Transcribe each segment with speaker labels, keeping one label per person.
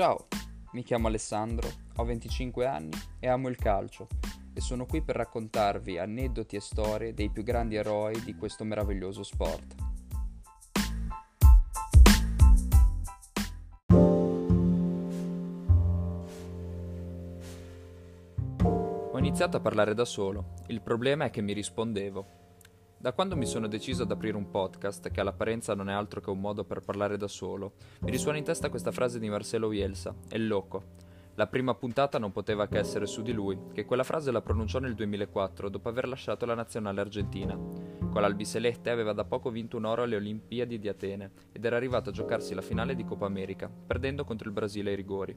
Speaker 1: Ciao, mi chiamo Alessandro, ho 25 anni e amo il calcio e sono qui per raccontarvi aneddoti e storie dei più grandi eroi di questo meraviglioso sport. Ho iniziato a parlare da solo, il problema è che mi rispondevo. Da quando mi sono deciso ad aprire un podcast, che all'apparenza non è altro che un modo per parlare da solo, mi risuona in testa questa frase di Marcelo Bielsa, El loco. La prima puntata non poteva che essere su di lui, che quella frase la pronunciò nel 2004 dopo aver lasciato la nazionale argentina. Con l'Albiceleste aveva da poco vinto un oro alle Olimpiadi di Atene ed era arrivato a giocarsi la finale di Coppa America, perdendo contro il Brasile ai rigori.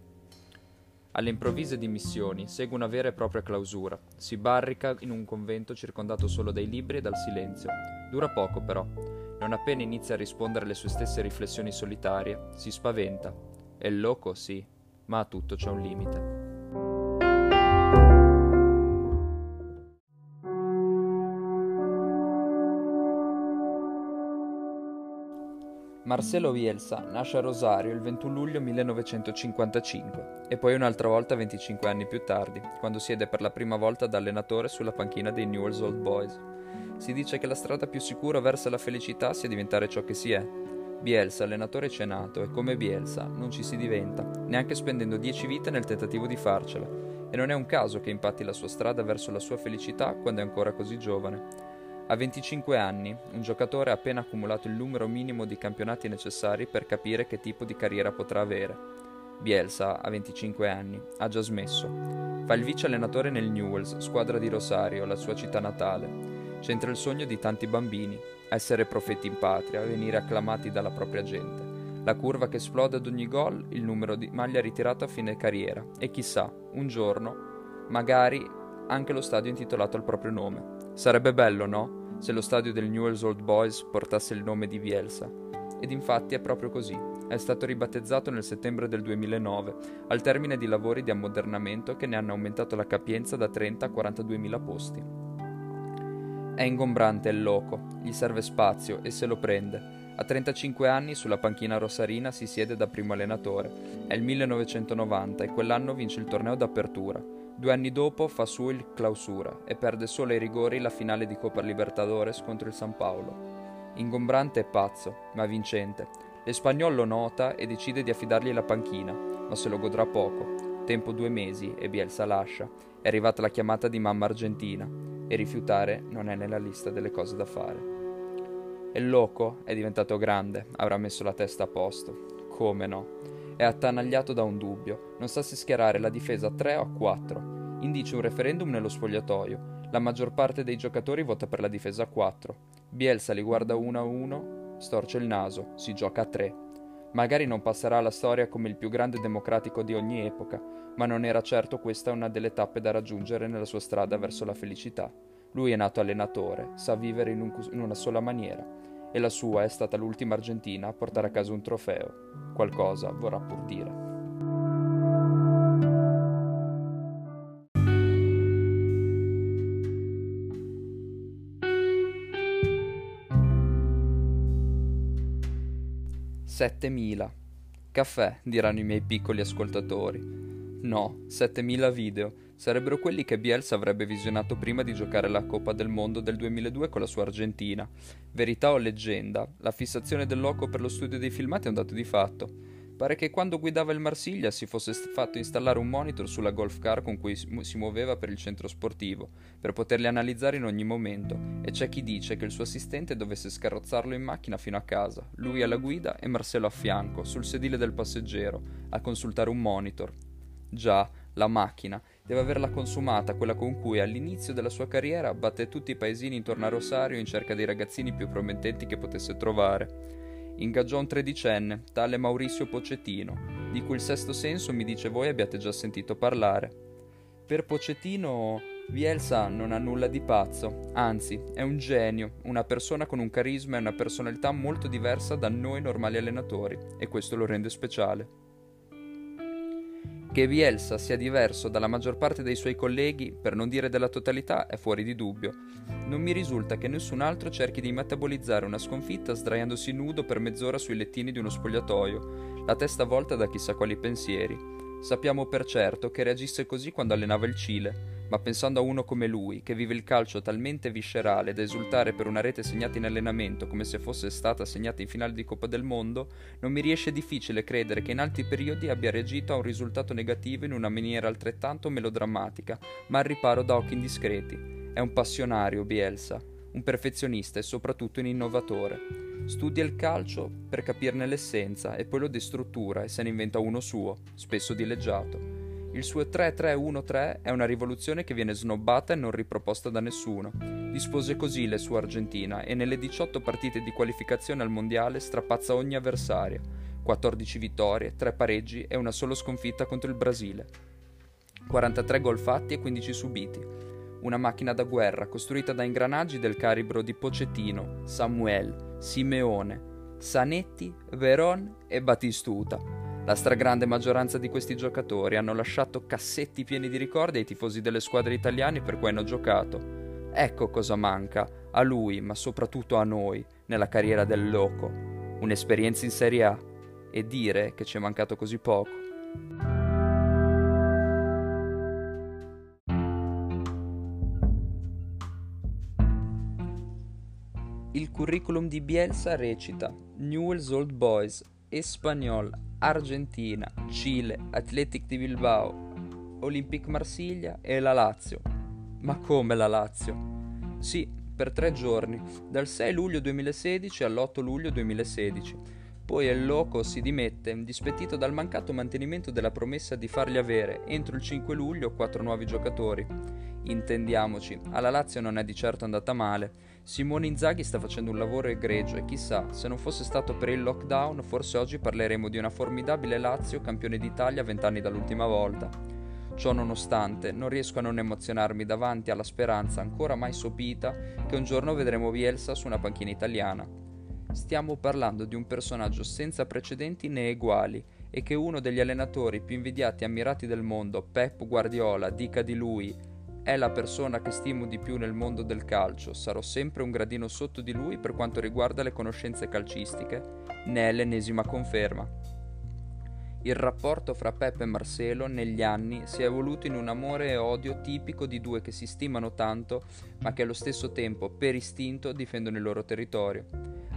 Speaker 1: Alle improvvise dimissioni segue una vera e propria clausura. Si barrica in un convento circondato solo dai libri e dal silenzio. Dura poco però. Non appena inizia a rispondere alle sue stesse riflessioni solitarie, si spaventa. È loco, sì, ma a tutto c'è un limite. Marcelo Bielsa nasce a Rosario il 21 luglio 1955 e poi un'altra volta 25 anni più tardi, quando siede per la prima volta da allenatore sulla panchina dei Newell's Old Boys. Si dice che la strada più sicura verso la felicità sia diventare ciò che si è. Bielsa, allenatore c'è nato e come Bielsa non ci si diventa, neanche spendendo 10 vite nel tentativo di farcela. E non è un caso che impatti la sua strada verso la sua felicità quando è ancora così giovane. A 25 anni, un giocatore ha appena accumulato il numero minimo di campionati necessari per capire che tipo di carriera potrà avere. Bielsa, a 25 anni, ha già smesso. Fa il vice allenatore nel Newells, squadra di Rosario, la sua città natale. C'entra il sogno di tanti bambini, essere profeti in patria, venire acclamati dalla propria gente. La curva che esplode ad ogni gol, il numero di maglia ritirato a fine carriera e chissà, un giorno, magari anche lo stadio intitolato al proprio nome. Sarebbe bello, no? Se lo stadio del Newell's Old Boys portasse il nome di Bielsa. Ed infatti è proprio così. È stato ribattezzato nel settembre del 2009, al termine di lavori di ammodernamento che ne hanno aumentato la capienza da 30 a 42 mila posti. È ingombrante il loco, gli serve spazio e se lo prende. A 35 anni sulla panchina rosarina si siede da primo allenatore. È il 1990 e quell'anno vince il torneo d'apertura. Due anni dopo fa su il clausura e perde solo ai rigori la finale di Coppa Libertadores contro il San Paolo. Ingombrante e pazzo, ma vincente. L'espagnol lo nota e decide di affidargli la panchina, ma se lo godrà poco. Tempo due mesi e Bielsa lascia. È arrivata la chiamata di mamma argentina e rifiutare non è nella lista delle cose da fare. E il loco è diventato grande, avrà messo la testa a posto. Come no? È attanagliato da un dubbio. Non sa se schierare la difesa a 3 o a 4. Indice un referendum nello spogliatoio. La maggior parte dei giocatori vota per la difesa a 4. Bielsa li guarda uno a uno, storce il naso, si gioca a 3. Magari non passerà alla storia come il più grande democratico di ogni epoca, ma non era certo questa una delle tappe da raggiungere nella sua strada verso la felicità. Lui è nato allenatore, sa vivere in, un, in una sola maniera e la sua è stata l'ultima argentina a portare a casa un trofeo. Qualcosa vorrà pur dire. Settemila. Caffè, diranno i miei piccoli ascoltatori. No, 7000 video. Sarebbero quelli che Bielsa avrebbe visionato prima di giocare la Coppa del Mondo del 2002 con la sua Argentina. Verità o leggenda, la fissazione del loco per lo studio dei filmati è un dato di fatto. Pare che quando guidava il Marsiglia si fosse fatto installare un monitor sulla golf car con cui si muoveva per il centro sportivo, per poterli analizzare in ogni momento, e c'è chi dice che il suo assistente dovesse scarrozzarlo in macchina fino a casa, lui alla guida e Marcello a fianco, sul sedile del passeggero, a consultare un monitor, Già, la macchina deve averla consumata, quella con cui all'inizio della sua carriera batté tutti i paesini intorno a Rosario in cerca dei ragazzini più promettenti che potesse trovare. Ingaggiò un tredicenne, tale Mauricio Pocettino, di cui il sesto senso mi dice voi abbiate già sentito parlare. Per Pocettino Bielsa non ha nulla di pazzo, anzi è un genio, una persona con un carisma e una personalità molto diversa da noi normali allenatori, e questo lo rende speciale. Che Bielsa sia diverso dalla maggior parte dei suoi colleghi, per non dire della totalità, è fuori di dubbio. Non mi risulta che nessun altro cerchi di metabolizzare una sconfitta sdraiandosi nudo per mezz'ora sui lettini di uno spogliatoio, la testa volta da chissà quali pensieri. Sappiamo per certo che reagisse così quando allenava il Cile, ma pensando a uno come lui, che vive il calcio talmente viscerale da esultare per una rete segnata in allenamento come se fosse stata segnata in finale di Coppa del Mondo, non mi riesce difficile credere che in altri periodi abbia reagito a un risultato negativo in una maniera altrettanto melodrammatica, ma al riparo da occhi indiscreti. È un passionario, Bielsa, un perfezionista e soprattutto un innovatore. Studia il calcio per capirne l'essenza e poi lo destruttura e se ne inventa uno suo, spesso dileggiato. Il suo 3-3-1-3 è una rivoluzione che viene snobbata e non riproposta da nessuno. Dispose così le sue Argentina e nelle 18 partite di qualificazione al mondiale strapazza ogni avversario. 14 vittorie, 3 pareggi e una sola sconfitta contro il Brasile. 43 gol fatti e 15 subiti. Una macchina da guerra costruita da ingranaggi del calibro di Pocettino, Samuel, Simeone, Sanetti, Veron e Battistuta la stragrande maggioranza di questi giocatori hanno lasciato cassetti pieni di ricordi ai tifosi delle squadre italiane per cui hanno giocato. Ecco cosa manca, a lui, ma soprattutto a noi, nella carriera del Loco. Un'esperienza in Serie A. E dire che ci è mancato così poco. Il curriculum di Bielsa recita Newell's Old Boys, Espanyol, Argentina, Cile, Athletic di Bilbao, Olympique Marsiglia e la Lazio. Ma come la Lazio? Sì, per tre giorni, dal 6 luglio 2016 all'8 luglio 2016. Poi il loco si dimette, dispettito dal mancato mantenimento della promessa di fargli avere, entro il 5 luglio, quattro nuovi giocatori. Intendiamoci, alla Lazio non è di certo andata male. Simone Inzaghi sta facendo un lavoro egregio e chissà, se non fosse stato per il lockdown, forse oggi parleremo di una formidabile Lazio campione d'Italia vent'anni dall'ultima volta. Ciò nonostante, non riesco a non emozionarmi davanti alla speranza ancora mai sopita che un giorno vedremo Bielsa su una panchina italiana. Stiamo parlando di un personaggio senza precedenti né eguali e che uno degli allenatori più invidiati e ammirati del mondo, Pep Guardiola, dica di lui è la persona che stimo di più nel mondo del calcio, sarò sempre un gradino sotto di lui per quanto riguarda le conoscenze calcistiche, ne è l'ennesima conferma. Il rapporto fra Pep e Marcelo negli anni si è evoluto in un amore e odio tipico di due che si stimano tanto, ma che allo stesso tempo, per istinto, difendono il loro territorio.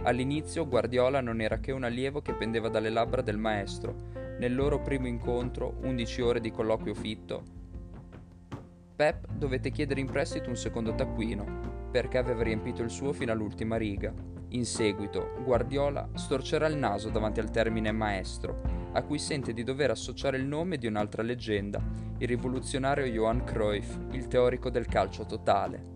Speaker 1: All'inizio Guardiola non era che un allievo che pendeva dalle labbra del maestro. Nel loro primo incontro, 11 ore di colloquio fitto, Pep dovette chiedere in prestito un secondo taccuino, perché aveva riempito il suo fino all'ultima riga. In seguito, Guardiola storcerà il naso davanti al termine maestro, a cui sente di dover associare il nome di un'altra leggenda, il rivoluzionario Johan Cruyff, il teorico del calcio totale.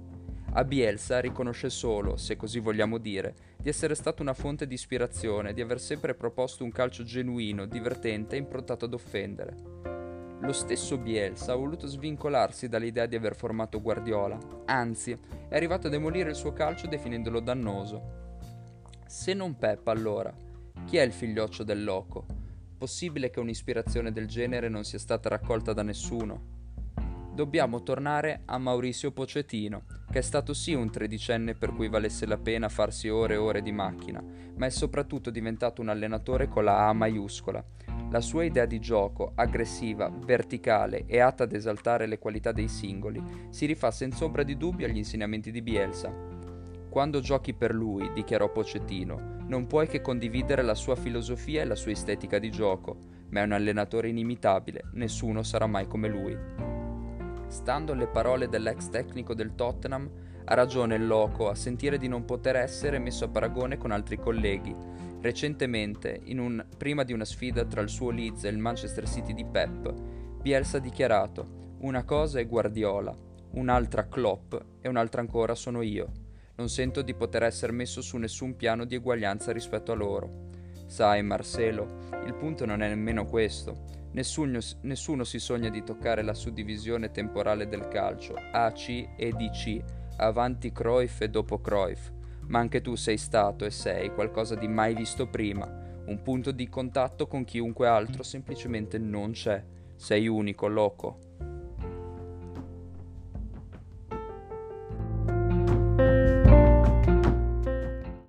Speaker 1: A Bielsa riconosce solo, se così vogliamo dire, di essere stato una fonte di ispirazione, di aver sempre proposto un calcio genuino, divertente e improntato ad offendere. Lo stesso Bielsa ha voluto svincolarsi dall'idea di aver formato Guardiola, anzi è arrivato a demolire il suo calcio definendolo dannoso. Se non Pep allora, chi è il figlioccio del loco? Possibile che un'ispirazione del genere non sia stata raccolta da nessuno? Dobbiamo tornare a Mauricio Pocettino, che è stato sì un tredicenne per cui valesse la pena farsi ore e ore di macchina, ma è soprattutto diventato un allenatore con la A maiuscola, la sua idea di gioco, aggressiva, verticale e atta ad esaltare le qualità dei singoli, si rifà senza ombra di dubbio agli insegnamenti di Bielsa. Quando giochi per lui, dichiarò Pocettino, non puoi che condividere la sua filosofia e la sua estetica di gioco, ma è un allenatore inimitabile, nessuno sarà mai come lui. Stando alle parole dell'ex tecnico del Tottenham, ha ragione il loco a sentire di non poter essere messo a paragone con altri colleghi, Recentemente, un, prima di una sfida tra il suo Leeds e il Manchester City di Pep, Bielsa ha dichiarato: Una cosa è Guardiola, un'altra Klopp e un'altra ancora sono io. Non sento di poter essere messo su nessun piano di eguaglianza rispetto a loro. Sai, Marcelo, il punto non è nemmeno questo. Nessuno, nessuno si sogna di toccare la suddivisione temporale del calcio, AC e DC, avanti Cruyff e dopo Cruyff ma anche tu sei stato e sei qualcosa di mai visto prima, un punto di contatto con chiunque altro semplicemente non c'è. Sei unico, loco.